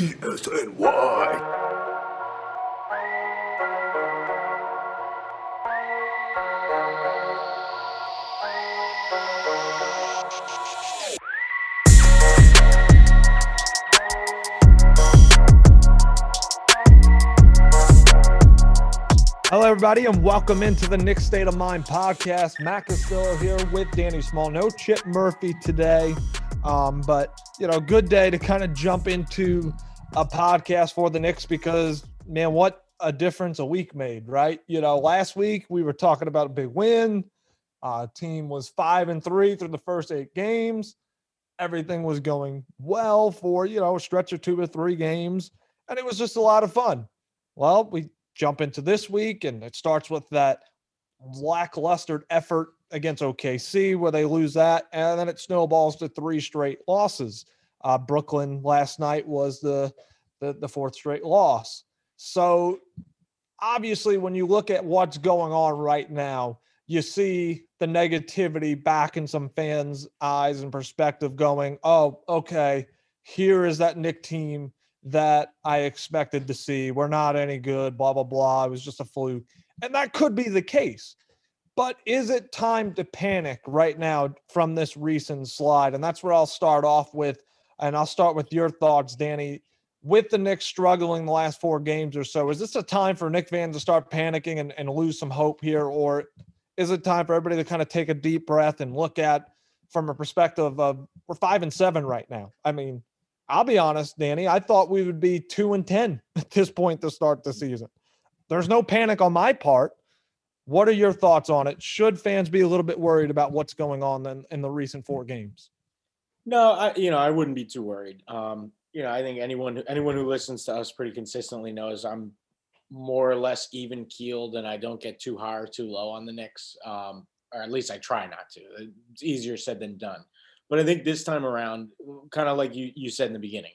ESNY. Hello, everybody, and welcome into the Knick State of Mind podcast. Matt Castillo here with Danny Small. No Chip Murphy today, um, but you know, good day to kind of jump into a podcast for the Knicks because man, what a difference a week made, right? You know, last week we were talking about a big win. Uh, team was five and three through the first eight games. Everything was going well for you know a stretch of two or three games, and it was just a lot of fun. Well, we jump into this week, and it starts with that lackluster effort against OKC where they lose that, and then it snowballs to three straight losses. Uh, Brooklyn last night was the, the the fourth straight loss. So obviously, when you look at what's going on right now, you see the negativity back in some fans' eyes and perspective, going, "Oh, okay, here is that Knick team that I expected to see. We're not any good, blah, blah, blah. It was just a fluke. And that could be the case. But is it time to panic right now from this recent slide? And that's where I'll start off with. And I'll start with your thoughts, Danny. With the Knicks struggling the last four games or so, is this a time for Knick fans to start panicking and, and lose some hope here? Or is it time for everybody to kind of take a deep breath and look at from a perspective of we're five and seven right now? I mean, I'll be honest, Danny. I thought we would be two and ten at this point to start the season. There's no panic on my part. What are your thoughts on it? Should fans be a little bit worried about what's going on in, in the recent four games? No, I you know I wouldn't be too worried. Um, you know, I think anyone anyone who listens to us pretty consistently knows I'm more or less even keeled, and I don't get too high or too low on the Knicks. Um, or at least I try not to. It's easier said than done. But I think this time around, kind of like you you said in the beginning,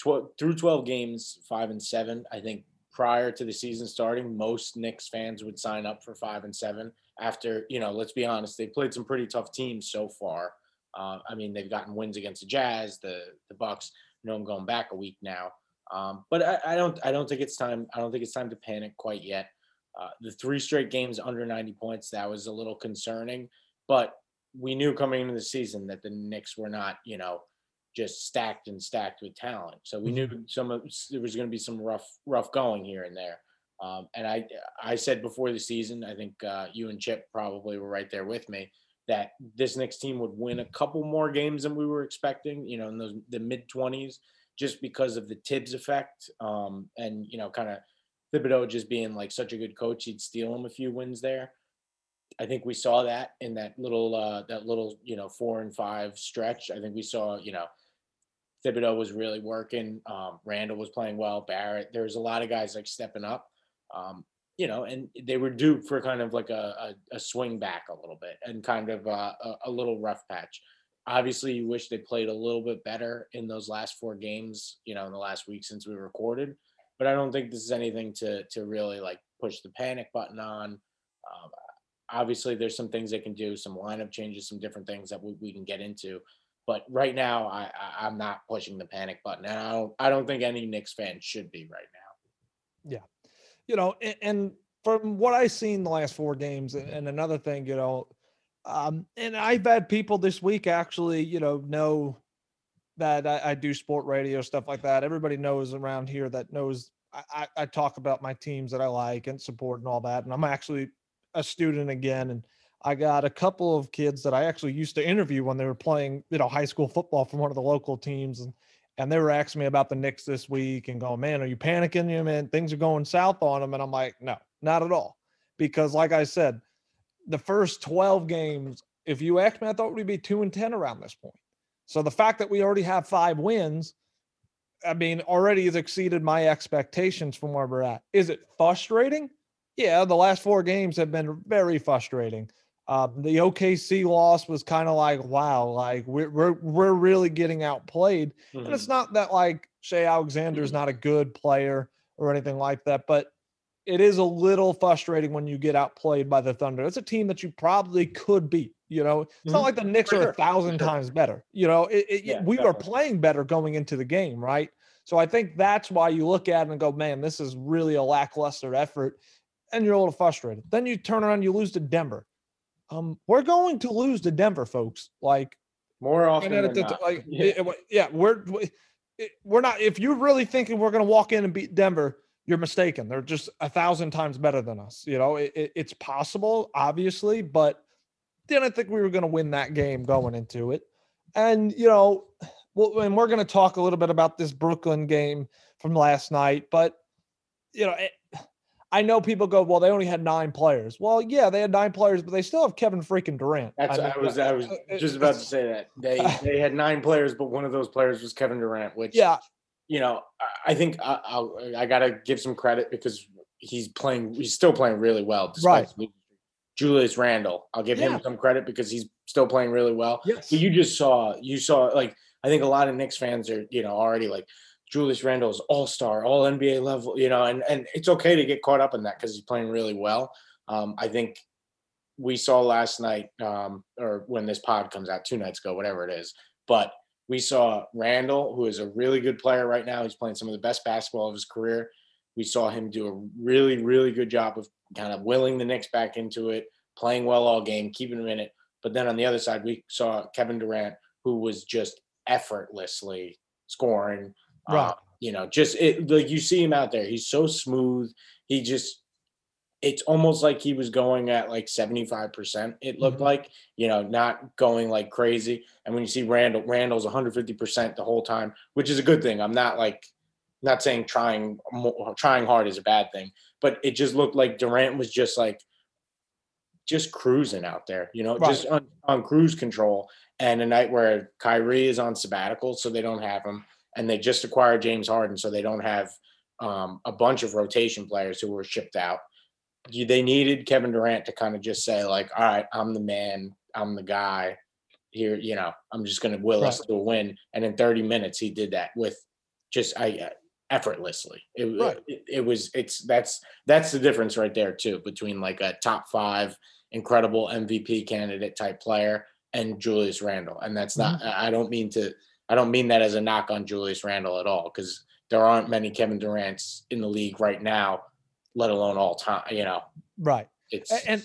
12, through 12 games, five and seven. I think prior to the season starting, most Knicks fans would sign up for five and seven. After you know, let's be honest, they played some pretty tough teams so far. Uh, I mean, they've gotten wins against the Jazz, the the Bucks. You know, I'm going back a week now, um, but I, I, don't I don't think it's time. I don't think it's time to panic quite yet. Uh, the three straight games under 90 points that was a little concerning, but we knew coming into the season that the Knicks were not, you know, just stacked and stacked with talent. So we knew mm-hmm. some of there was going to be some rough rough going here and there. Um, and I I said before the season, I think uh, you and Chip probably were right there with me that this next team would win a couple more games than we were expecting. You know, in those the mid twenties, just because of the Thibs effect, um, and you know, kind of Thibodeau just being like such a good coach, he'd steal him a few wins there. I think we saw that in that little uh, that little you know four and five stretch. I think we saw you know Thibodeau was really working. Um, Randle was playing well. Barrett. There was a lot of guys like stepping up. Um, you know, and they were due for kind of like a, a, a swing back a little bit and kind of uh, a, a little rough patch. Obviously, you wish they played a little bit better in those last four games. You know, in the last week since we recorded, but I don't think this is anything to to really like push the panic button on. Um, obviously there's some things they can do, some lineup changes, some different things that we, we can get into. But right now, I, I am not pushing the panic button, and I don't I don't think any Knicks fan should be right now. Yeah, you know, and, and from what I've seen the last four games, and another thing, you know, um, and I've had people this week actually, you know, know that I, I, do sport radio stuff like that. Everybody knows around here that knows I, I, talk about my teams that I like and support and all that. And I'm actually a student again and I got a couple of kids that I actually used to interview when they were playing, you know, high school football from one of the local teams and and they were asking me about the Knicks this week and going, "Man, are you panicking? You man, things are going south on them." And I'm like, "No, not at all." Because like I said, the first 12 games, if you asked me, I thought we'd be 2 and 10 around this point. So the fact that we already have 5 wins, I mean, already has exceeded my expectations from where we're at. Is it frustrating? yeah, the last four games have been very frustrating. Um, the OKC loss was kind of like, wow, like we're, we're, we're really getting outplayed. Mm-hmm. And it's mm-hmm. not that like Shai Alexander is not a good player or anything like that, but it is a little frustrating when you get outplayed by the Thunder. It's a team that you probably could beat. You know, it's mm-hmm. not like the Knicks For are a thousand sure. times better. You know, it, it, yeah, we definitely. were playing better going into the game, right? So I think that's why you look at it and go, man, this is really a lackluster effort. And you're a little frustrated. Then you turn around, you lose to Denver. Um, we're going to lose to Denver, folks. Like more often than not. Like, yeah. It, it, yeah, we're we're not. If you're really thinking we're going to walk in and beat Denver, you're mistaken. They're just a thousand times better than us. You know, it, it's possible, obviously, but didn't think we were going to win that game going into it. And you know, well, and we're going to talk a little bit about this Brooklyn game from last night, but you know, it, I know people go, well, they only had nine players. Well, yeah, they had nine players, but they still have Kevin freaking Durant. That's I, I was I was uh, just about to say that they they had nine players, but one of those players was Kevin Durant, which yeah, you know, I think I, I'll, I gotta give some credit because he's playing, he's still playing really well. Right. Julius Randle, I'll give yeah. him some credit because he's still playing really well. Yes. But you just saw, you saw like I think a lot of Knicks fans are, you know, already like Julius Randle's all star, all NBA level, you know, and, and it's okay to get caught up in that because he's playing really well. Um, I think we saw last night, um, or when this pod comes out two nights ago, whatever it is, but we saw Randle, who is a really good player right now. He's playing some of the best basketball of his career. We saw him do a really, really good job of kind of willing the Knicks back into it, playing well all game, keeping him in it. But then on the other side, we saw Kevin Durant, who was just effortlessly scoring. Right. Uh, you know, just it like you see him out there. He's so smooth. He just it's almost like he was going at like 75%, it looked mm-hmm. like, you know, not going like crazy. And when you see Randle, Randle's 150% the whole time, which is a good thing. I'm not like not saying trying trying hard is a bad thing, but it just looked like Durant was just like just cruising out there, you know, right. just on, on cruise control and a night where Kyrie is on sabbatical, so they don't have him, and they just acquired James Harden, so they don't have um, a bunch of rotation players who were shipped out. They needed Kevin Durant to kind of just say like, "All right, I'm the man, I'm the guy here." You know, I'm just going to will right. us to a win. And in 30 minutes, he did that with just I uh, effortlessly. It, right. it, it was it's that's that's the difference right there too between like a top five incredible MVP candidate type player and Julius Randle. And that's not, mm-hmm. I don't mean to, I don't mean that as a knock on Julius Randle at all, because there aren't many Kevin Durant's in the league right now, let alone all time, you know. Right. It's and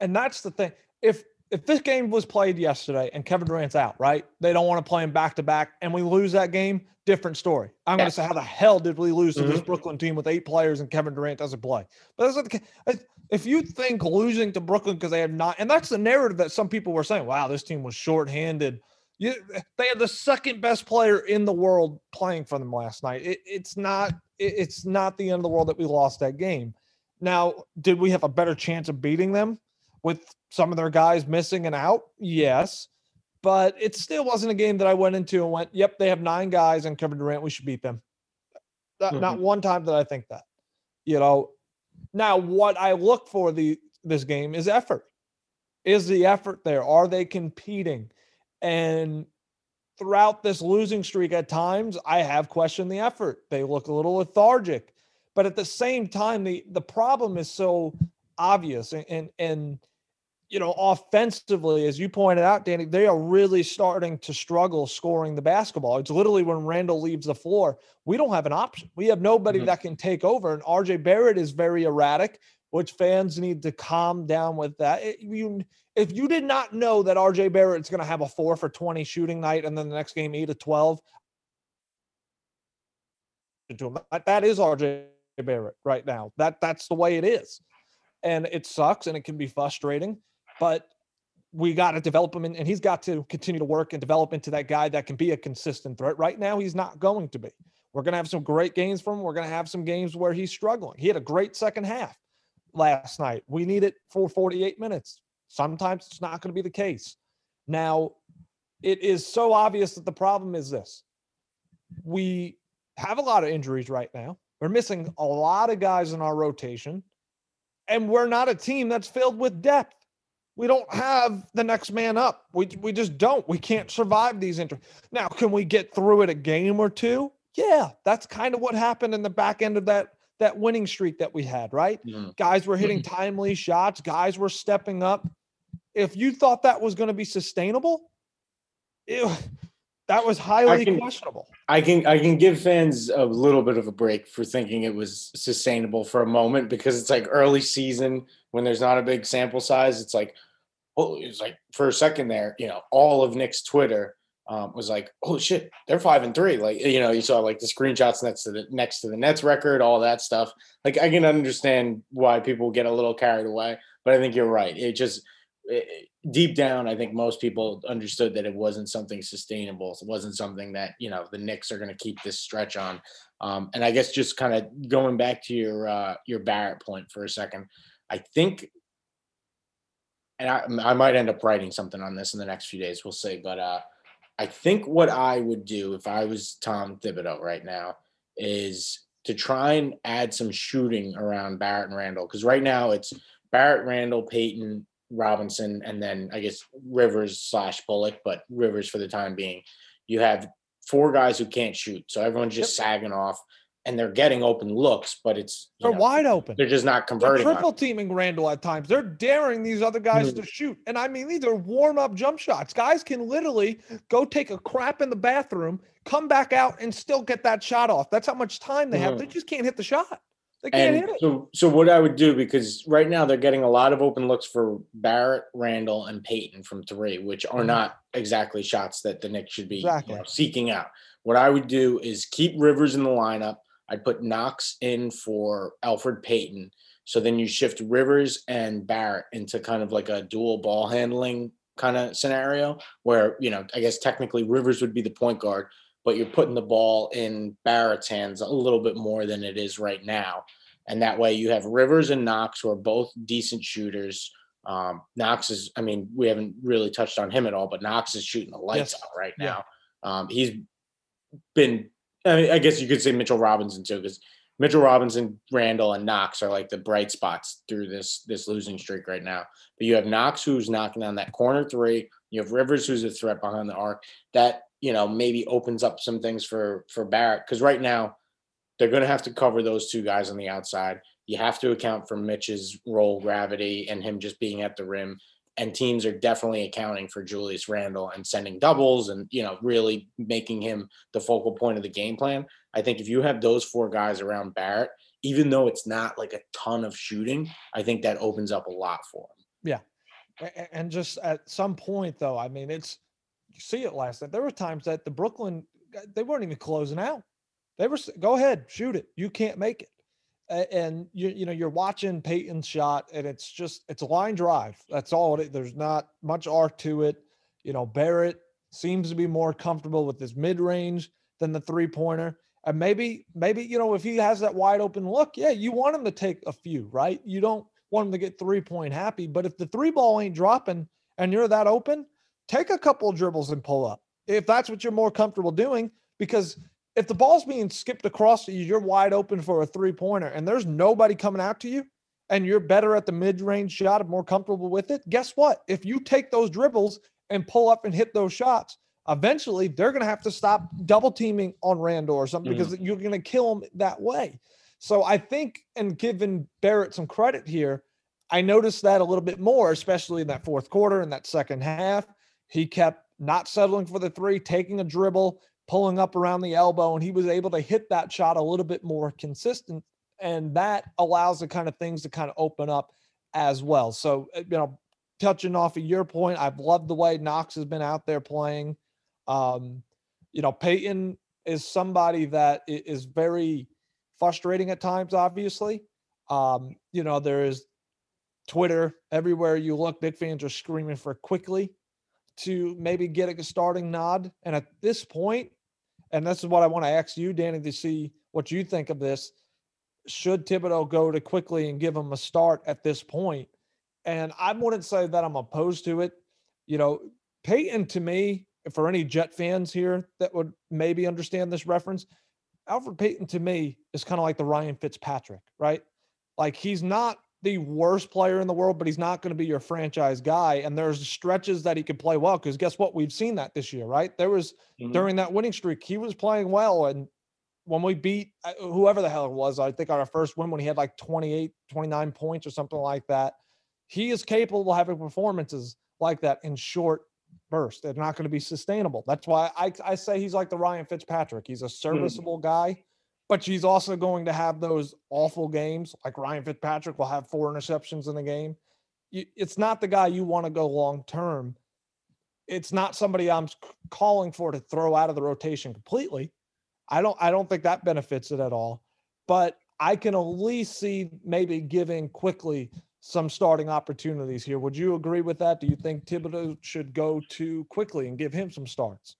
and that's the thing. If if this game was played yesterday and Kevin Durant's out, right? They don't want to play him back to back and we lose that game, different story. I'm yes. going to say, how the hell did we lose to mm-hmm. this Brooklyn team with eight players and Kevin Durant doesn't play? But that's the if you think losing to Brooklyn because they have not, and that's the narrative that some people were saying, wow, this team was shorthanded. You, they had the second best player in the world playing for them last night. It, it's not, it, it's not the end of the world that we lost that game. Now, did we have a better chance of beating them with some of their guys missing and out? Yes, but it still wasn't a game that I went into and went, "Yep, they have nine guys and Kevin Durant. We should beat them." Mm-hmm. Not one time did I think that. You know, now, what I look for the this game is effort. Is the effort there? Are they competing? And throughout this losing streak, at times I have questioned the effort. They look a little lethargic, but at the same time, the the problem is so obvious and and, and you know, offensively, as you pointed out, Danny, they are really starting to struggle scoring the basketball. It's literally when Randle leaves the floor, we don't have an option. We have nobody mm-hmm. that can take over. And RJ Barrett is very erratic, which fans need to calm down with that. It, you, if you did not know that RJ Barrett's going to have a four for 20 shooting night and then the next game, eight to 12, that is RJ Barrett right now. That That's the way it is. And it sucks and it can be frustrating but we got to develop him and he's got to continue to work and develop into that guy that can be a consistent threat. Right now, he's not going to be. We're going to have some great games from him. We're going to have some games where he's struggling. He had a great second half last night. We need it for 48 minutes. Sometimes it's not going to be the case. Now, it is so obvious that the problem is this we have a lot of injuries right now. We're missing a lot of guys in our rotation, and we're not a team that's filled with depth we don't have the next man up. We we just don't. We can't survive these injuries. Now, can we get through it a game or two? Yeah, that's kind of what happened in the back end of that that winning streak that we had, right? Mm-hmm. Guys were hitting timely shots, guys were stepping up. If you thought that was going to be sustainable, it, That was highly can- questionable. I can I can give fans a little bit of a break for thinking it was sustainable for a moment because it's like early season when there's not a big sample size. It's like, oh, it's like for a second there, you know, all of Knicks Twitter um, was like, oh shit, they're five and three. Like you know, you saw like the screenshots next to the next to the Nets record, all that stuff. Like I can understand why people get a little carried away, but I think you're right. It just it, deep down, I think most people understood that it wasn't something sustainable. It wasn't something that you know the Knicks are going to keep this stretch on. Um, and I guess just kind of going back to your uh, your Barrett point for a second, I think, and I, I might end up writing something on this in the next few days. We'll see. But uh, I think what I would do if I was Tom Thibodeau right now is to try and add some shooting around Barrett and Randle because right now it's Barrett, Randle, Payton, Robinson, and then I guess Rivers slash Bullock, but Rivers for the time being. You have four guys who can't shoot, so everyone's just sagging off, and they're getting open looks, but it's They're know, wide open. they're just not converting. They're triple teaming Randle at times. They're daring these other guys Mhm. to shoot. And I mean, these are warm up jump shots. Guys can literally go take a crap in the bathroom, come back out, and still get that shot off. That's how much time they have. Mhm. They just can't hit the shot. They can't And hit it. so, so what I would do because right now they're getting a lot of open looks for Barrett, Randle, and Payton from three, which are Mhm. not exactly shots that the Knicks should be you know, seeking out. What I would do is keep Rivers in the lineup. I'd put Knox in for Elfrid Payton. So then you shift Rivers and Barrett into kind of like a dual ball handling kind of scenario where, you know, I guess technically Rivers would be the point guard, but you're putting the ball in Barrett's hands a little bit more than it is right now. And that way you have Rivers and Knox who are both decent shooters. Um, Knox is, I mean, we haven't really touched on him at all, but Knox is shooting the lights Yes. out right Yeah. now. Um, he's been, I, mean, I guess you could say Mitchell Robinson too, because Mitchell Robinson, Randle, and Knox are like the bright spots through this this losing streak right now. But you have Knox who's knocking down that corner three. You have Rivers who's a threat behind the arc. That you know maybe opens up some things for for Barrett because right now they're going to have to cover those two guys on the outside. You have to account for Mitch's roll gravity and him just being at the rim. And teams are definitely accounting for Julius Randle and sending doubles and you know really making him the focal point of the game plan. I think if you have those four guys around Barrett, even though it's not like a ton of shooting, I think that opens up a lot for him. A- And just at some point, though, I mean, it's you see it last night. There were times that the Brooklyn they weren't even closing out. They were go ahead, shoot it. You can't make it. And you you know you're watching Payton's shot, and it's just it's a line drive. That's all. There's not much arc to it. You know Barrett seems to be more comfortable with his mid range than the three pointer. And maybe maybe you know if he has that wide open look, yeah, you want him to take a few, right? You don't want him to get three point happy. But if the three ball ain't dropping and you're that open, take a couple of dribbles and pull up if that's what you're more comfortable doing. Because if the ball's being skipped across to you, you're wide open for a three pointer and there's nobody coming out to you and you're better at the mid range shot and more comfortable with it. Guess what? If you take those dribbles and pull up and hit those shots, eventually they're going to have to stop double teaming on Randle or something because mm-hmm. you're going to kill him that way. So I think, and giving Barrett some credit here, I noticed that a little bit more, especially in that fourth quarter and that second half. He kept not settling for the three, taking a dribble, pulling up around the elbow, and he was able to hit that shot a little bit more consistent. And that allows the kind of things to kind of open up as well. So, uh, you know, touching off of your point, I've loved the way Knox has been out there playing. Um, you know, Payton is somebody that is very frustrating at times, obviously. Um, you know, there is Twitter everywhere you look, big fans are screaming for Quickley to maybe get a starting nod. And at this point, and this is what I want to ask you, Danny, to see what you think of this. Should Thibodeau go to Quickley and give him a start at this point? And I wouldn't say that I'm opposed to it. You know, Payton to me, for any Jet fans here that would maybe understand this reference, Elfrid Payton to me is kind of like the Ryan Fitzpatrick, right? Like he's not the worst player in the world, but he's not going to be your franchise guy. And there's stretches that he could play well because guess what? We've seen that this year, right? There was Mhm. during that winning streak, he was playing well. And when we beat uh, whoever the hell it was, I think our first win when he had like 28, 29 points or something like that, he is capable of having performances like that in short bursts. They're not going to be sustainable. That's why I, I say he's like the Ryan Fitzpatrick. He's a serviceable guy, but she's also going to have those awful games. Like Ryan Fitzpatrick will have four interceptions in a game. It's not the guy you want to go long term. It's not somebody I'm calling for to throw out of the rotation completely. I don't I don't think that benefits it at all. But I can at least see maybe giving Quickley some starting opportunities here. Would you agree with that? Do you think Thibodeau should go to Quickley and give him some starts?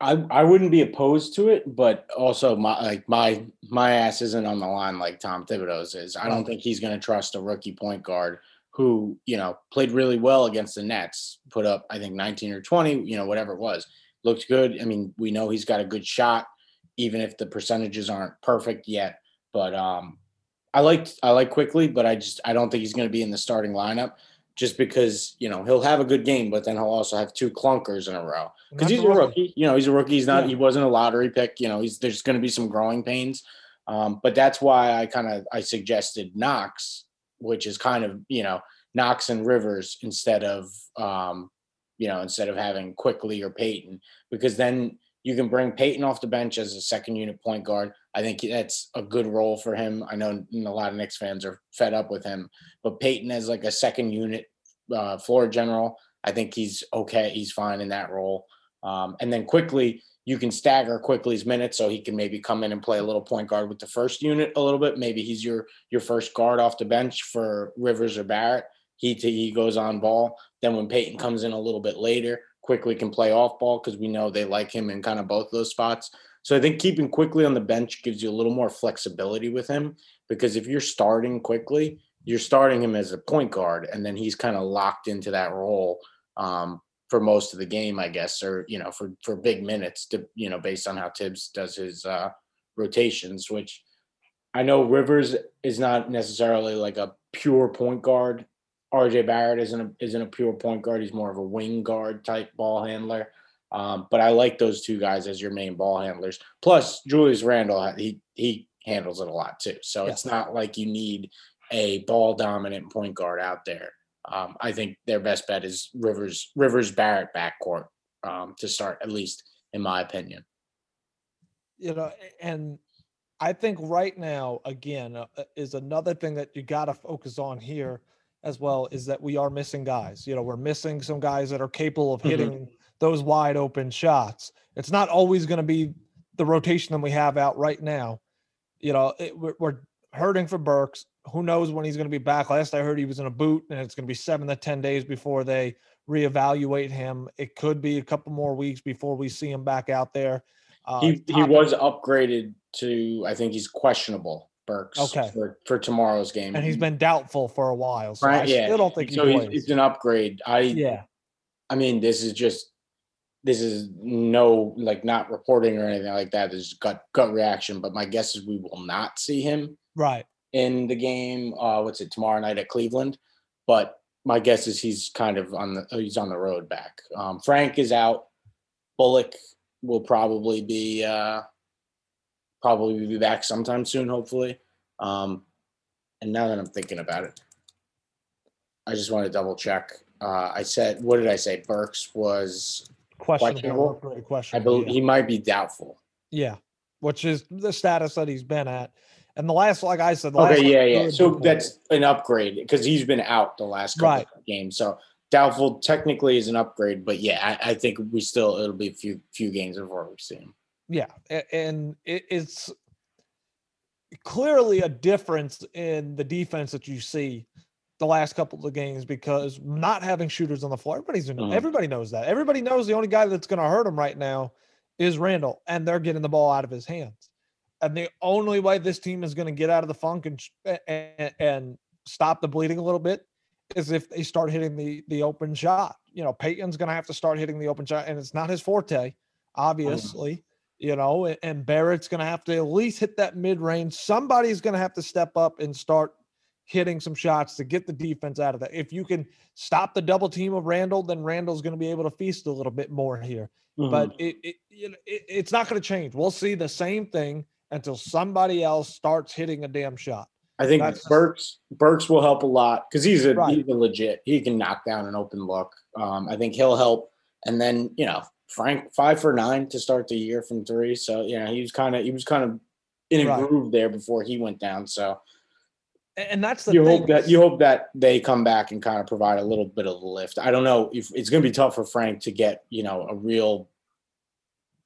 I, I wouldn't be opposed to it, but also my like my my ass isn't on the line like Tom Thibodeau's is. I don't think he's going to trust a rookie point guard who you know played really well against the Nets, put up I think 19 or 20, you know whatever it was, looked good. I mean we know he's got a good shot, even if the percentages aren't perfect yet. But um, I like I like Quickley, but I just I don't think he's going to be in the starting lineup just because you know he'll have a good game, but then he'll also have two clunkers in a row because he's a rookie. You know, he's a rookie. He's not. Yeah. He wasn't a lottery pick. You know, he's there's going to be some growing pains. Um, but that's why I kind of I suggested Knox, which is kind of you know Knox and Rivers instead of um, you know instead of having Quickley or Payton because then you can bring Payton off the bench as a second unit point guard. I think that's a good role for him. I know a lot of Knicks fans are fed up with him, but Payton as like a second unit uh, floor general, I think he's okay. He's fine in that role. Um, and then Quickley, you can stagger Quickley's minutes so he can maybe come in and play a little point guard with the first unit a little bit. Maybe he's your your first guard off the bench for Rivers or Barrett. He he goes on ball. Then when Payton comes in a little bit later, Quickley can play off ball because we know they like him in kind of both those spots. So I think keeping Quickley on the bench gives you a little more flexibility with him because if you're starting Quickley, you're starting him as a point guard, and then he's kind of locked into that role um, for most of the game, I guess, or you know, for for big minutes, to you know, based on how Thibs does his uh, rotations. Which I know Rivers is not necessarily like a pure point guard. RJ Barrett isn't a, isn't a pure point guard. He's more of a wing guard type ball handler. Um, but I like those two guys as your main ball handlers. Plus, Julius Randle, he he handles it a lot too. So yeah. it's not like you need a ball dominant point guard out there. Um, I think their best bet is Rivers Rivers Barrett backcourt um, to start, at least in my opinion. You know, and I think right now, again, uh, uh is another thing that you got to focus on here as well is that we are missing guys. You know, we're missing some guys that are capable of mm-hmm. hitting mm-hmm. those wide open shots. It's not always going to be the rotation that we have out right now. You know, it, we're, we're hurting for Burks. Who knows when he's going to be back? Last I heard, he was in a boot, and it's going to be seven to ten days before they reevaluate him. It could be a couple more weeks before we see him back out there. Uh, he he was upgraded to I think he's questionable Burks okay. for, for tomorrow's game. And he's been doubtful for a while. So right, I yeah. still don't think so he It's an upgrade. I yeah. I mean, this is just this is no like not reporting or anything like that. This is gut gut reaction. But my guess is we will not see him right in the game. Uh, what's it tomorrow night at Cleveland? But my guess is he's kind of on the he's on the road back. Um, Frank is out. Bullock will probably be uh, probably be back sometime soon, hopefully. Um, and now that I'm thinking about it, I just want to double check. Uh, I said, what did I say? Burks was questionable. questionable. I believe yeah. he might be doubtful. Yeah, which is the status that he's been at. And the last, like I said, okay, yeah, yeah. So that's an upgrade because he's been out the last couple right. of games. So doubtful technically is an upgrade, but yeah, I, I, think we still it'll be a few few games before we see him. Yeah, and it's clearly a difference in the defense that you see the last couple of games because not having shooters on the floor, everybody's mm. everybody knows that. Everybody knows the only guy that's going to hurt him right now is Randle and they're getting the ball out of his hands. And the only way this team is going to get out of the funk and, and and stop the bleeding a little bit is if they start hitting the the open shot. You know, Payton's going to have to start hitting the open shot, and it's not his forte, obviously. Mm you know, and Barrett's going to have to at least hit that mid range. Somebody's going to have to step up and start hitting some shots to get the defense out of that. If you can stop the double team of Randle, then Randle's going to be able to feast a little bit more here. Mm-hmm. But it, it, you know, it, it's not going to change. We'll see the same thing until somebody else starts hitting a damn shot. I think That's, Burks Burks will help a lot because he's a right. he's a legit. He can knock down an open look. Um, I think he'll help And then, you know, Frank five for nine to start the year from three. So, yeah, he was kind of he was kind of in a Right. groove there before he went down. So And that's the you thing. hope that you hope that they come back and kind of provide a little bit of a lift. I don't know if it's going to be tough for Frank to get you know a real,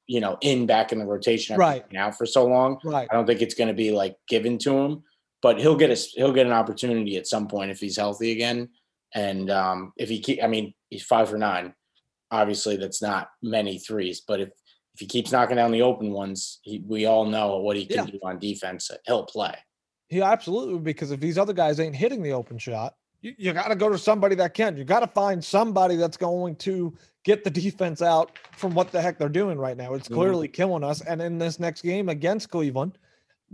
you know, in back in the rotation Right. now for so long. right. I don't think it's going to be like given to him, but he'll get a he'll get an opportunity at some point if he's healthy again. And um, if he keep, I mean, he's five for nine. Obviously, that's not many threes, but if if he keeps knocking down the open ones, he, we all know what he can Yeah. do on defense. He'll play. He absolutely because if these other guys ain't hitting the open shot, you, you got to go to somebody that can. You got to find somebody that's going to get the defense out from what the heck they're doing right now. It's Mhm. clearly killing us. And in this next game against Cleveland,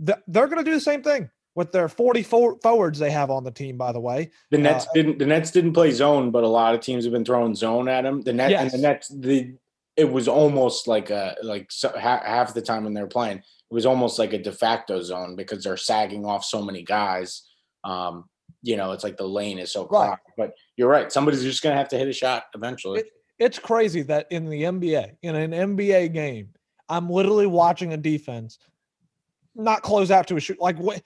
th- they're going to do the same thing with their 44 forwards they have on the team. By the way, The Nets Uh, didn't. The Nets didn't play zone, but a lot of teams have been throwing zone at them. The net and Yes. the Nets. The it was almost like a like so, ha, half the time when they're playing, it was almost like a de facto zone because they're sagging off so many guys. Um, you know, it's like the lane is so Right. But you're right. Somebody's just gonna have to hit a shot eventually. It- it's crazy that in the NBA, in an NBA game, I'm literally watching a defense not close out to a shoot. Like what?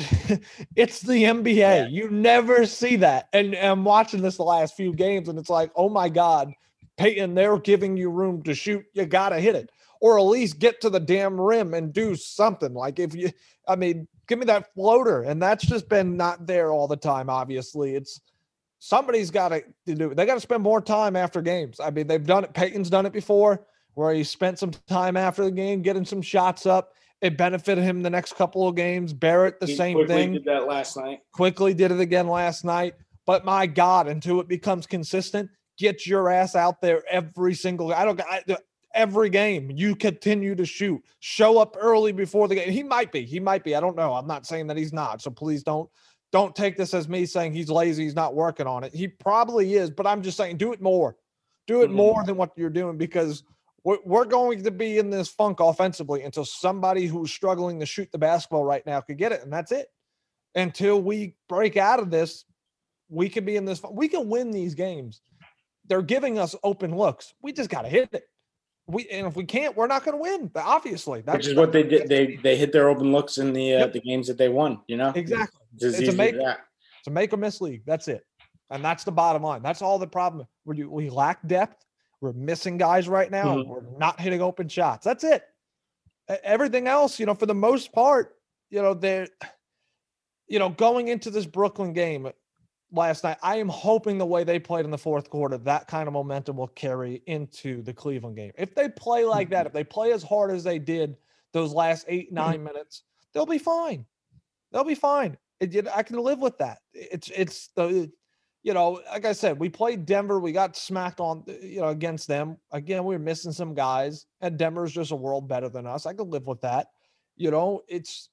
it's the NBA. Yeah. You never see that. And, and I'm watching this the last few games, and it's like, oh my God, Payton, they're giving you room to shoot. You gotta hit it, or at least get to the damn rim and do something. Like if you, I mean, give me that floater, and that's just been not there all the time. Obviously, it's somebody's got to do. it. They got to spend more time after games. I mean, they've done it. Payton's done it before, where he spent some time after the game getting some shots up. It benefited him the next couple of games. Barrett, the He same Quickley thing Did that last night. Quickley did it again last night. But my God, until it becomes consistent, get your ass out there every single. I don't. I, every game you continue to shoot. Show up early before the game. He might be. He might be. I don't know. I'm not saying that he's not. So please don't don't take this as me saying he's lazy. He's not working on it. He probably is. But I'm just saying, do it more. Do it Mhm. more than what you're doing because. We're we're going to be in this funk offensively until somebody who's struggling to shoot the basketball right now could get it, and that's it until we break out of this, we can be in this. We can win these games. They're giving us open looks. We just got to hit it. We and if we can't, we're not going to win. But obviously, that's Which is what they did. They they hit their open looks in the uh, Yep. the games that they won. You know, exactly It's It's a make- it's a make or miss league. That's it, and that's the bottom line. That's all the problem. We we lack depth. We're missing guys right now. Mhm. We're not hitting open shots. That's it. Everything else, you know, for the most part, you know, they're, you know, going into this Brooklyn game last night, I am hoping the way they played in the fourth quarter, that kind of momentum will carry into the Cleveland game. If they play like that, if they play as hard as they did those last eight, nine minutes, they'll be fine. They'll be fine. It, I can live with that. It's it's the you know, like I said, we played Denver. We got smacked on, uh, you know, against them. Again, we were missing some guys, and Denver's just a world better than us. I can live with that. You know, it's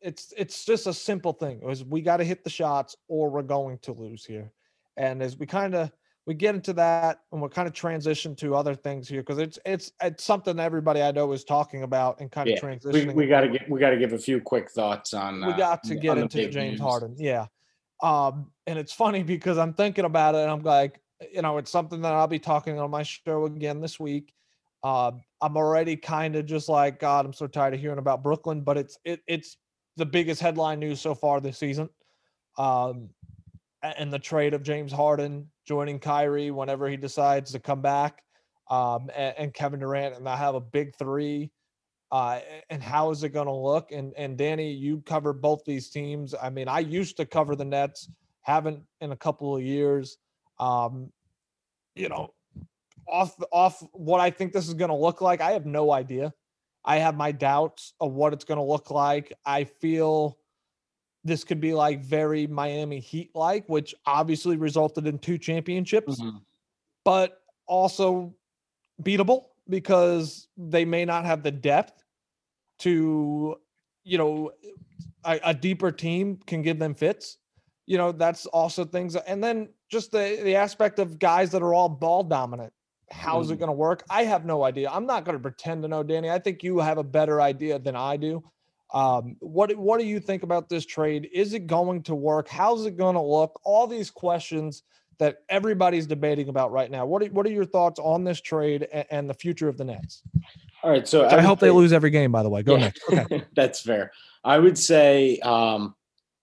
it's it's just a simple thing. It was we got to hit the shots, or we're going to lose here. And as we kind of we get into that, and we're kind of transition to other things here because it's it's it's something everybody I know is talking about and kind of Yeah, transitioning. we got to get we got to give a few quick thoughts on. we uh, got to on get into James news. Harden. Yeah. Um, and it's funny because I'm thinking about it and I'm like, you know, it's something that I'll be talking on my show again this week. Uh, I'm already kind of just like, God, I'm so tired of hearing about Brooklyn, but it's it, it's the biggest headline news so far this season. Um, and the trade of James Harden joining Kyrie whenever he decides to come back, um, and, and Kevin Durant, and I have a big three uh, and how is it going to look? And and Danny, you cover both these teams. I mean, I used to cover the Nets, haven't in a couple of years. Um, you know, off off what I think this is going to look like, I have no idea. I have my doubts of what it's going to look like. I feel this could be like very Miami Heat like, which obviously resulted in two championships Mhm. but also beatable because they may not have the depth to, you know, a, a deeper team can give them fits. You know, that's also things. And then just the the aspect of guys that are all ball dominant. How's it Mhm. going to work? I have no idea. I'm not going to pretend to know, Danny. I think you have a better idea than I do. Um, what what do you think about this trade? Is it going to work? How's it going to look? All these questions that everybody's debating about right now. What are, what are your thoughts on this trade and, and the future of the Nets? All right, so I, I hope say, they lose every game. By the way, go yeah, next. Okay, that's fair. I would say um,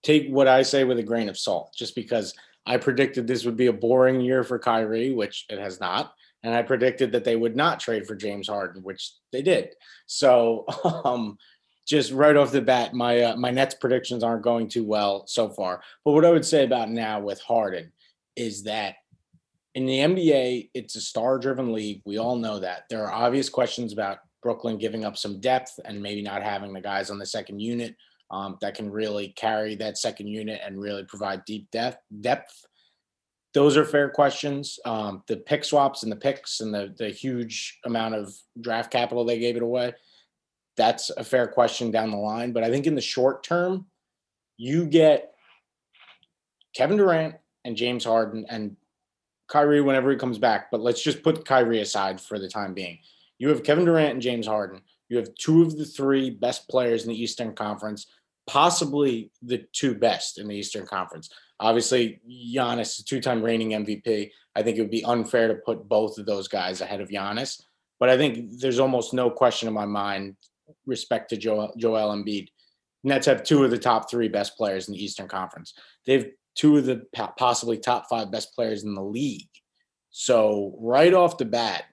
take what I say with a grain of salt, just because I predicted this would be a boring year for Kyrie, which it has not, and I predicted that they would not trade for James Harden, which they did. So, um, just right off the bat, my uh, my Nets predictions aren't going too well so far. But what I would say about now with Harden is that in the NBA, it's a star-driven league. We all know that. There are obvious questions about Brooklyn giving up some depth and maybe not having the guys on the second unit um, that can really carry that second unit and really provide deep depth. Depth. Those are fair questions. Um, the pick swaps and the picks and the the huge amount of draft capital they gave it away. That's a fair question down the line. But I think in the short term, you get Kevin Durant and James Harden and Kyrie whenever he comes back. But let's just put Kyrie aside for the time being. You have Kevin Durant and James Harden. You have two of the three best players in the Eastern Conference, possibly the two best in the Eastern Conference. Obviously, Giannis, two-time reigning MVP. I think it would be unfair to put both of those guys ahead of Giannis. But I think there's almost no question in my mind respect to Joel, Joel Embiid. Nets have two of the top three best players in the Eastern Conference. They've two of the possibly top five best players in the league. So right off the bat,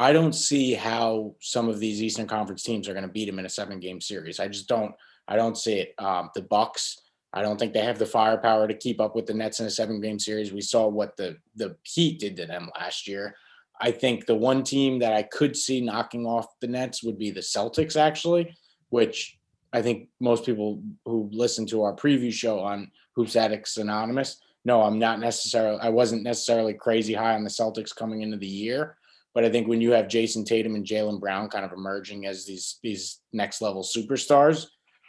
I don't see how some of these Eastern Conference teams are going to beat them in a seven game series. I just don't. I don't see it. Um, the Bucks. I don't think they have the firepower to keep up with the Nets in a seven game series. We saw what the the Heat did to them last year. I think the one team that I could see knocking off the Nets would be the Celtics, actually, which I think most people who listen to our preview show on Hoops Addicts Anonymous no, I'm not necessarily. I wasn't necessarily crazy high on the Celtics coming into the year. But I think when you have Jayson Tatum and Jaylen Brown kind of emerging as these these next level superstars,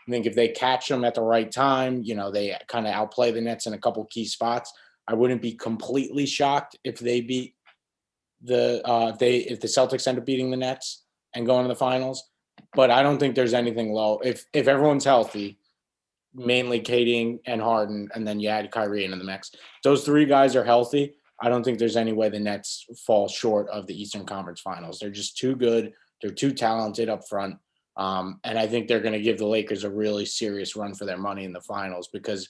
I think if they catch them at the right time, you know, they kind of outplay the Nets in a couple key spots. I wouldn't be completely shocked if they beat the uh, if they if the Celtics end up beating the Nets and going to the finals. But I don't think there's anything low. If if everyone's healthy, mainly KD and Harden, and then you add Kyrie into the mix. Those three guys are healthy. I don't think there's any way the Nets fall short of the Eastern Conference Finals. They're just too good. They're too talented up front. Um, and I think they're going to give the Lakers a really serious run for their money in the finals because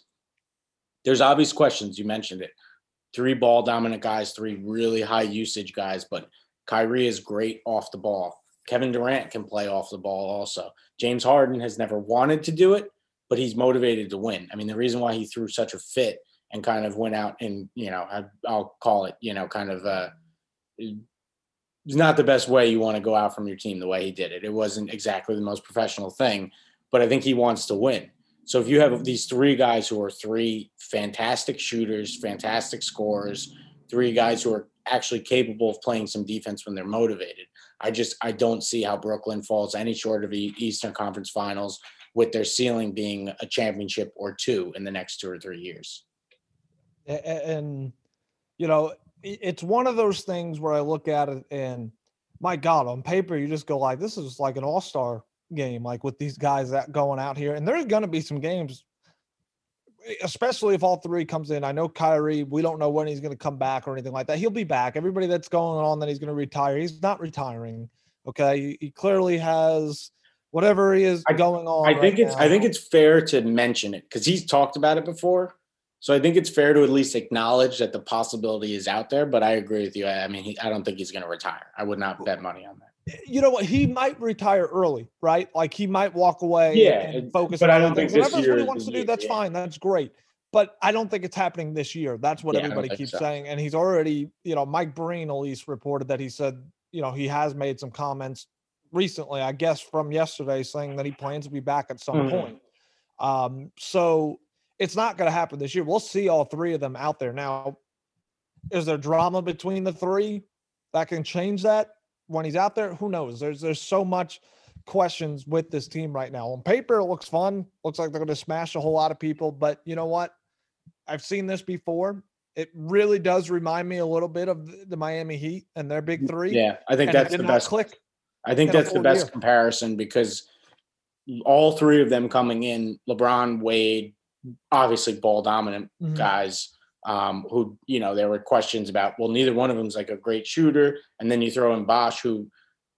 there's obvious questions. You mentioned it. Three ball dominant guys, three really high usage guys, but Kyrie is great off the ball. Kevin Durant can play off the ball also. James Harden has never wanted to do it, but he's motivated to win. I mean, the reason why he threw such a fit and kind of went out and you know I, will call it you know kind of uh it's not the best way you want to go out from your team the way he did it. It wasn't exactly the most professional thing, but I think he wants to win. So if you have these three guys who are three fantastic shooters, fantastic scorers, three guys who are actually capable of playing some defense when they're motivated, I just I don't see how Brooklyn falls any short of the Eastern Conference Finals with their ceiling being a championship or two in the next two or three years and you know it's one of those things where i look at it and my god on paper you just go like this is like an all-star game like with these guys that going out here. And there's going to be some games especially if all three comes in. I know Kyrie we don't know when he's going to come back or anything like that. He'll be back. Everybody that's going on that he's going to retire he's not retiring okay? He, he clearly has whatever he is I, going on i think right it's now. i think it's fair to mention it because he's talked about it before so I think it's fair to at least acknowledge that the possibility is out there. But I agree with you. I mean, he, I don't think he's going to retire. I would not bet money on that. You know what? He might retire early, right? Like he might walk away yeah, and focus. But I don't think this year. What he wants to do, that's yeah. fine. That's great. But I don't think it's happening this year. That's what yeah, everybody keeps so. saying. And he's already, you know, Mike Breen at least reported that he said, you know, he has made some comments recently, I guess from yesterday, saying that he plans to be back at some mm-hmm. point. Um, so it's not going to happen this year. We'll see all three of them out there. Now, is there drama between the three that can change that when he's out there? Who knows? There's there's so much questions with this team right now. On paper, it looks fun. Looks like they're going to smash a whole lot of people. But you know what? I've seen this before. It really does remind me a little bit of the Miami Heat and their big three. Yeah, I think that's the best click. I think that's the best year. comparison because all three of them coming in, LeBron, Wade, obviously ball dominant mm-hmm. guys. um, who you know there were questions about. Well, neither one of them's like a great shooter, and then you throw in Bosh, who,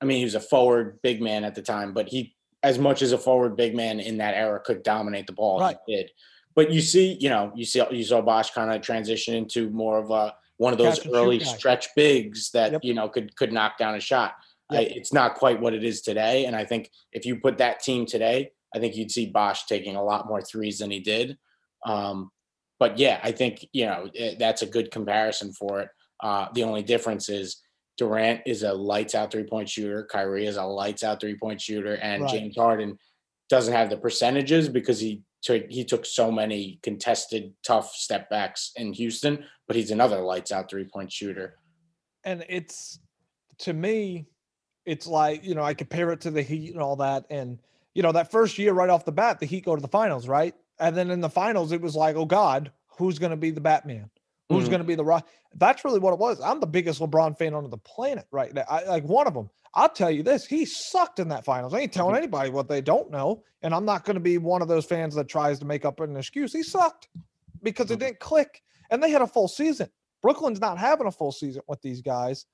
I mean, he was a forward big man at the time, but he, as much as a forward big man in that era, could dominate the ball. Right. He did. But you see, you know, you see, you saw Bosh kind of transition into more of a one of those Catch and shoot early stretch bigs that Yep. you know could could knock down a shot. I, it's not quite what it is today, and I think if you put that team today, I think you'd see Bosh taking a lot more threes than he did. Um, but yeah, I think you know eh, that's a good comparison for it. Uh, the only difference is Durant is a lights out three point shooter, Kyrie is a lights out three point shooter, and Right. James Harden doesn't have the percentages because he took he took so many contested tough step backs in Houston, but he's another lights out three point shooter. and it's to me it's like you know i compare it to the heat and all that and you know that first year right off the bat the heat go to the finals right and then in the finals it was like oh god who's going to be the batman who's Mhm. going to be the rock that's really what it was i'm the biggest lebron fan on the planet right now I, like one of them i'll tell you this he sucked in that finals i ain't telling Mhm. anybody what they don't know and i'm not going to be one of those fans that tries to make up an excuse he sucked because it Mhm. didn't click and they had a full season Brooklyn's not having a full season with these guys.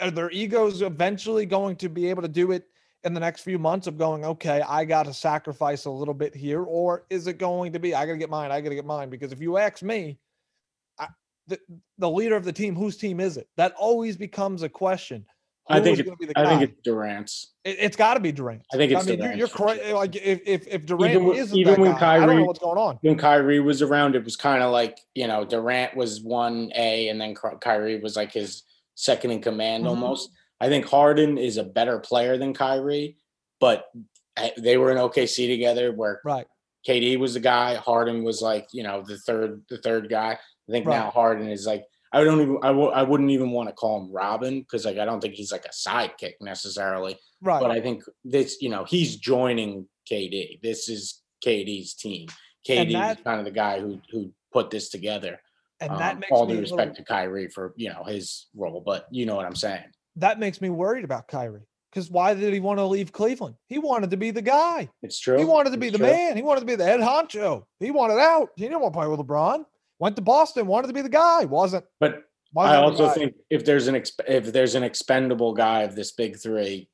Are their egos eventually going to be able to do it in the next few months of going, okay, I got to sacrifice a little bit here? Or is it going to be, I got to get mine, I got to get mine? Because if you ask me, I, the, the leader of the team, whose team is it? That always becomes a question. I think it- gonna be the I think it's Durant's. It, has got to be Durant. I think it's I mean, you're, Durant you're correct. Like if if if Durant when- isn't even when guy, I don't know Kyrie- what's going on. when Kyrie was around, it was kind of like you know Durant was one A, and then Ky- Kyrie was like his second in command Mhm. almost. I think Harden is a better player than Kyrie, but they were in OKC together where Right. KD was the guy, Harden was like you know the third the third guy. I think now Right. Harden is like I don't even I w- I wouldn't even want to call him Robin because like I don't think he's like a sidekick necessarily Right. but I think this, you know, he's joining KD. This is KD's team. KD that- is kind of the guy who who put this together. and Um, that makes all due a little- respect to Kyrie for you know his role, but you know what I'm saying. That makes me worried about Kyrie. Because why did he want to leave Cleveland? He wanted to be the guy. It's true. He wanted to be It's the true. man. He wanted to be the head honcho. He wanted out. He didn't want to play with LeBron. Went to Boston. Wanted to be the guy. Wasn't. But wasn't I also think if there's an exp- if there's an expendable guy of this big three,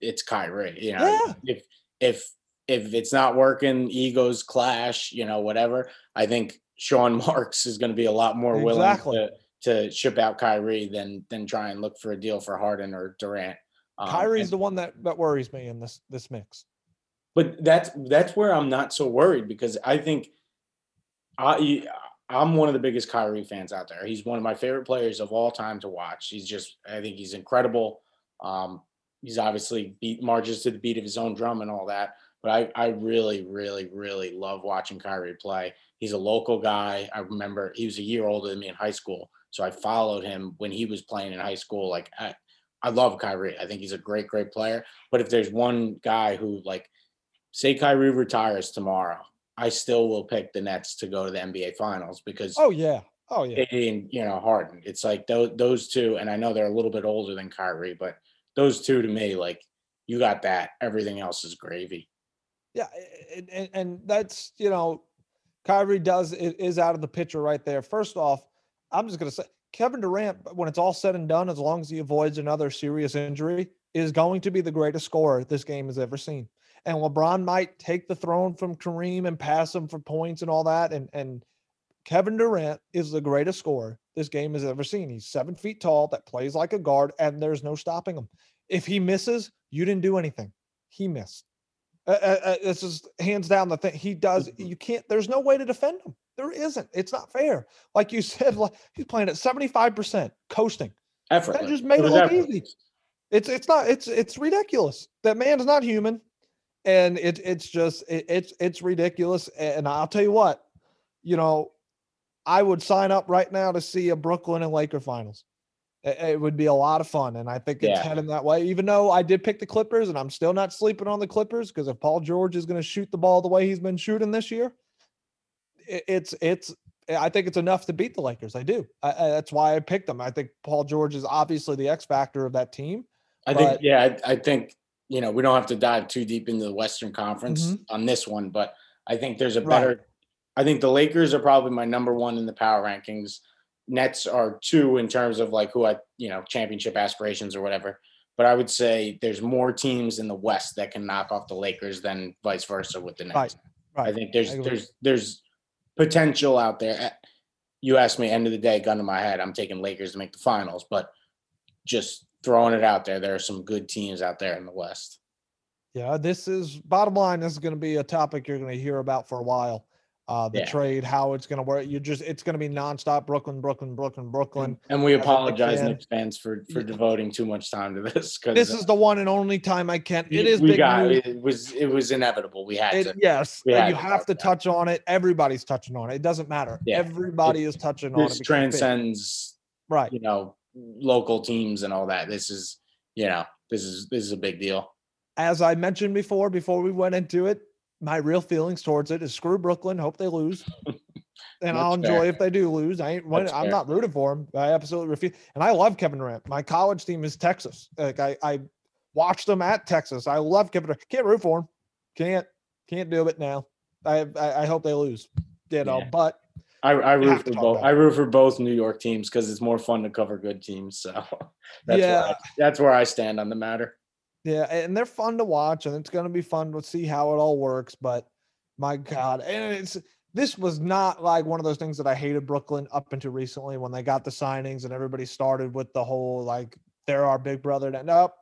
it's Kyrie. You know, Yeah. if if if it's not working, egos clash. You know, whatever. I think Sean Marks is going to be a lot more willing Exactly. to to ship out Kyrie than than try and look for a deal for Harden or Durant. Um, Kyrie's and- the one that that worries me in this this mix. but that's that's where I'm not so worried because I think I I'm one of the biggest Kyrie fans out there. He's one of my favorite players of all time to watch. He's just I think he's incredible. Um, he's obviously beat marches to the beat of his own drum and all that. But I I really really really love watching Kyrie play. He's a local guy. I remember he was a year older than me in high school, so I followed him when he was playing in high school. Like I I love Kyrie. I think he's a great great player. But if there's one guy who like say Kyrie retires tomorrow, I still will pick the Nets to go to the NBA Finals because Oh yeah. Oh yeah. And you know Harden. It's like those those two, and I know they're a little bit older than Kyrie, but those two to me, like you got that. Everything else is gravy. Yeah, and, and, that's you know, Kyrie does is out of the picture right there. First off, I'm just gonna say Kevin Durant, when it's all said and done, as long as he avoids another serious injury, is going to be the greatest scorer this game has ever seen. And LeBron might take the throne from Kareem and pass him for points and all that. And and Kevin Durant is the greatest scorer this game has ever seen. He's seven feet tall, that plays like a guard, and there's no stopping him. If he misses, you didn't do anything. He missed. Uh, uh, uh, this is hands down the thing. He does. Mhm. You can't. There's no way to defend him. There isn't. It's not fair. Like you said, like he's playing at 75 percent, coasting. Effortless. just made it look easy. It's it's not. It's it's ridiculous. That man's not human, and it it's just it, it's it's ridiculous. And I'll tell you what, you know, I would sign up right now to see a Brooklyn and Laker finals. It, would be a lot of fun, and I think it's Yeah. heading that way. Even though I did pick the Clippers, and I'm still not sleeping on the Clippers because if Paul George is going to shoot the ball the way he's been shooting this year, it, it's it's. I think it's enough to beat the Lakers. I do. I, I, that's why I picked them. I think Paul George is obviously the X factor of that team. I think, yeah, I, I think you know we don't have to dive too deep into the Western Conference Mhm. on this one, but I think there's a Right. better. I think the Lakers are probably my number one in the power rankings. Nets are two in terms of like who I, you know, championship aspirations or whatever. But I would say there's more teams in the West that can knock off the Lakers than vice versa with the Nets. Right, right. I think there's I there's there's potential out there. You asked me end of the day, gun to my head, I'm taking Lakers to make the finals, but just throwing it out there, there are some good teams out there in the West. Yeah, this is bottom line. This is going to be a topic you're going to hear about for a while. Uh, the Yeah. trade, how it's going to work. You just, it's going to be nonstop. Brooklyn, Brooklyn, Brooklyn, Brooklyn. And we as a big apologize. Knicks fans, for for devoting too much time to this This is the one and only time I can. It is we big got news. it was it was inevitable. We had It- to. yes, had you to have to it. touch on it. Everybody's touching on it. It doesn't matter. Yeah. Everybody is touching on it. This because it's big. transcends, Right. you know, local teams and all that. This is, you know, this is this is a big deal. As I mentioned before, before we went into it, my real feelings towards it is screw Brooklyn. Hope they lose. And I'll enjoy fair. if they do lose. I ain't. That's I'm fair. not rooting for them. I absolutely refuse. And I love Kevin Durant. My college team is Texas. Like I, I watched them at Texas. I love Kevin Durant. Can't root for him. Can't. Can't do it now. I. I, I hope they lose. You know. Yeah. But I, I root for both. I root for both New York teams because it's more fun to cover good teams. So that's where I, Yeah. that's where I stand on the matter. Yeah, and they're fun to watch, and it's going to be fun to see how it all works. But my God, and it's this was not like one of those things that I hated Brooklyn up until recently when they got the signings and everybody started with the whole like they're our big brother. That nope,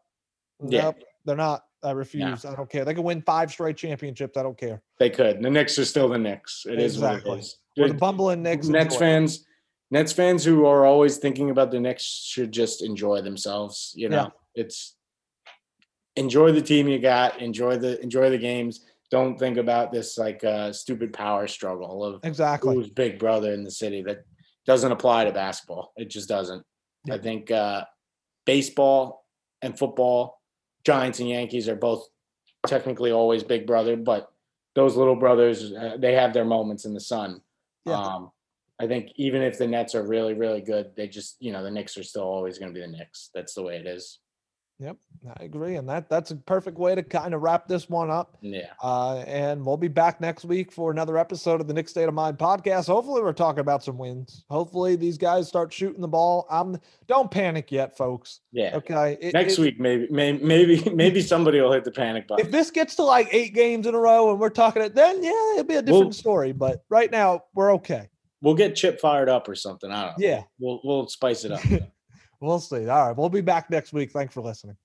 Yeah. nope, they're not. I refuse. I don't care. They could win five straight championships. I don't care. They could. The Knicks are still the Knicks. It is Exactly. what it is. The bumbling Knicks. Nets fans, Nets fans who are always thinking about the Knicks should just enjoy themselves. You know, it's enjoy the team you got, enjoy the enjoy the games. Don't think about this like uh, stupid power struggle of Exactly. who's big brother in the city. That doesn't apply to basketball. It just doesn't. I think uh, baseball and football, Giants and Yankees are both technically always big brother, but those little brothers, uh, they have their moments in the sun. Yeah. Um, I think even if the Nets are really, really good, they just, you know, the Knicks are still always going to be the Knicks. That's the way it is. Yep, I agree, and that that's a perfect way to kind of wrap this one up. Yeah. Uh, and we'll be back next week for another episode of the Knick State of Mind podcast. Hopefully, we're talking about some wins. Hopefully, these guys start shooting the ball. I'm don't panic yet, folks. Yeah. Okay. It- Next it- week, maybe, may, maybe, maybe somebody will hit the panic button. if this gets to like eight games in a row and we're talking it, then yeah, it'll be a different Well- story. But right now, we're okay. We'll get Chip fired up or something. I don't know. Yeah, We'll, we'll spice it up. we'll see. All right, we'll be back next week. Thanks for listening.